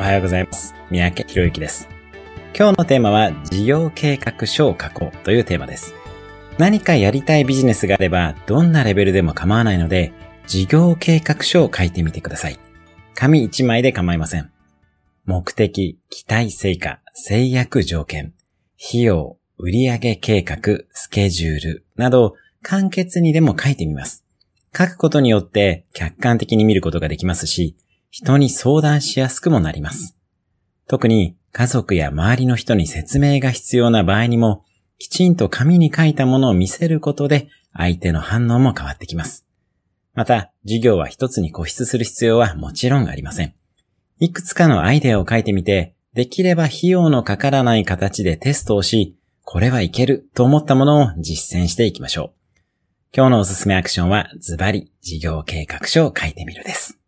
おはようございます。三宅博之です。今日のテーマは事業計画書を書こうというテーマです。何かやりたいビジネスがあれば、どんなレベルでも構わないので、事業計画書を書いてみてください。紙一枚で構いません。目的、期待成果、制約条件、費用、売上計画、スケジュールなど、簡潔にでも書いてみます。書くことによって客観的に見ることができますし、人に相談しやすくもなります。特に家族や周りの人に説明が必要な場合にも、きちんと紙に書いたものを見せることで相手の反応も変わってきます。また、授業は一つに固執する必要はもちろんありません。いくつかのアイデアを書いてみて、できれば費用のかからない形でテストをし、これはいけると思ったものを実践していきましょう。今日のおすすめアクションはズバリ事業計画書を書いてみるです。